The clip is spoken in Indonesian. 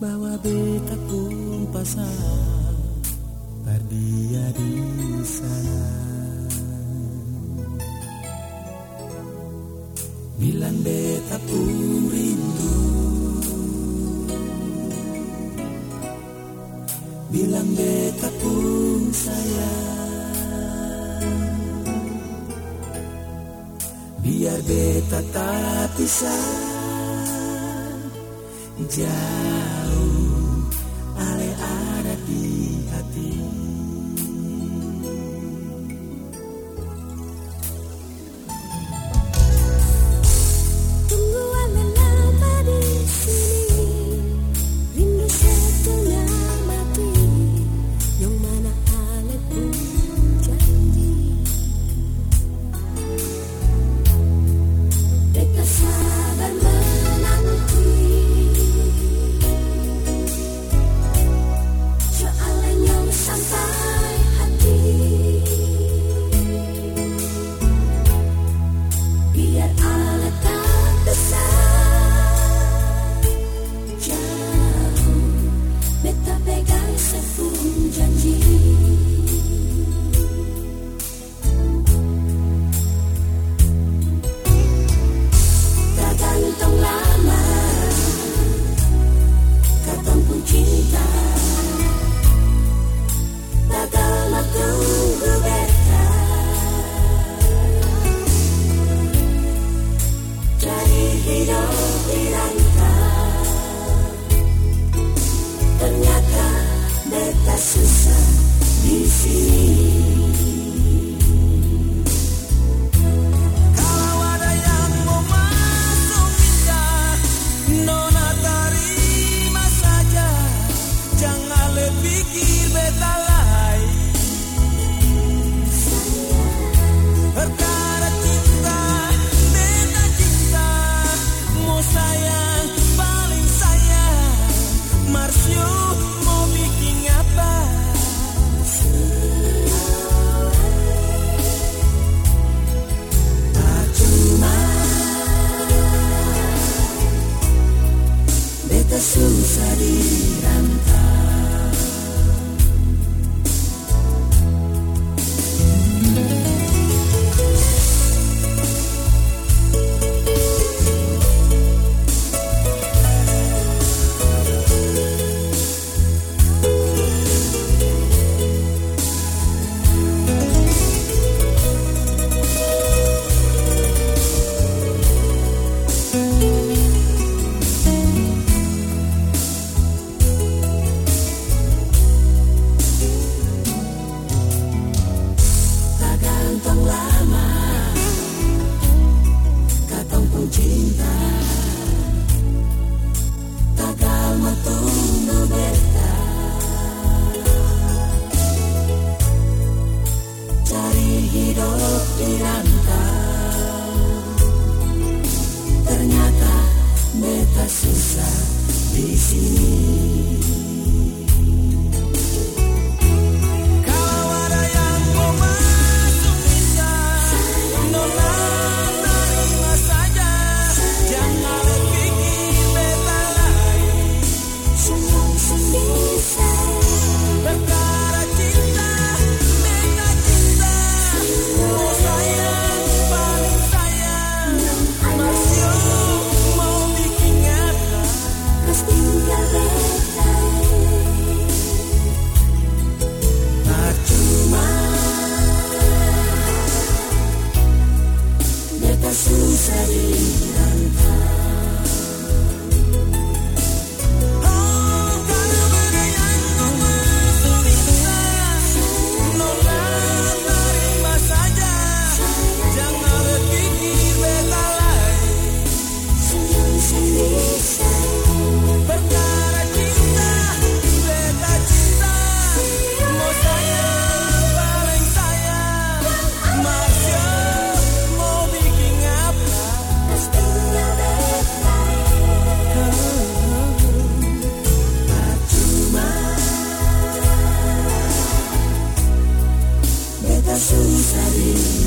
Bawa beta pun pasang Berdia di sana. Bilang beta pun rindu. Bilang beta pun sayang. Biar beta tak pisah. Jauh desire Tennessee. assustaria.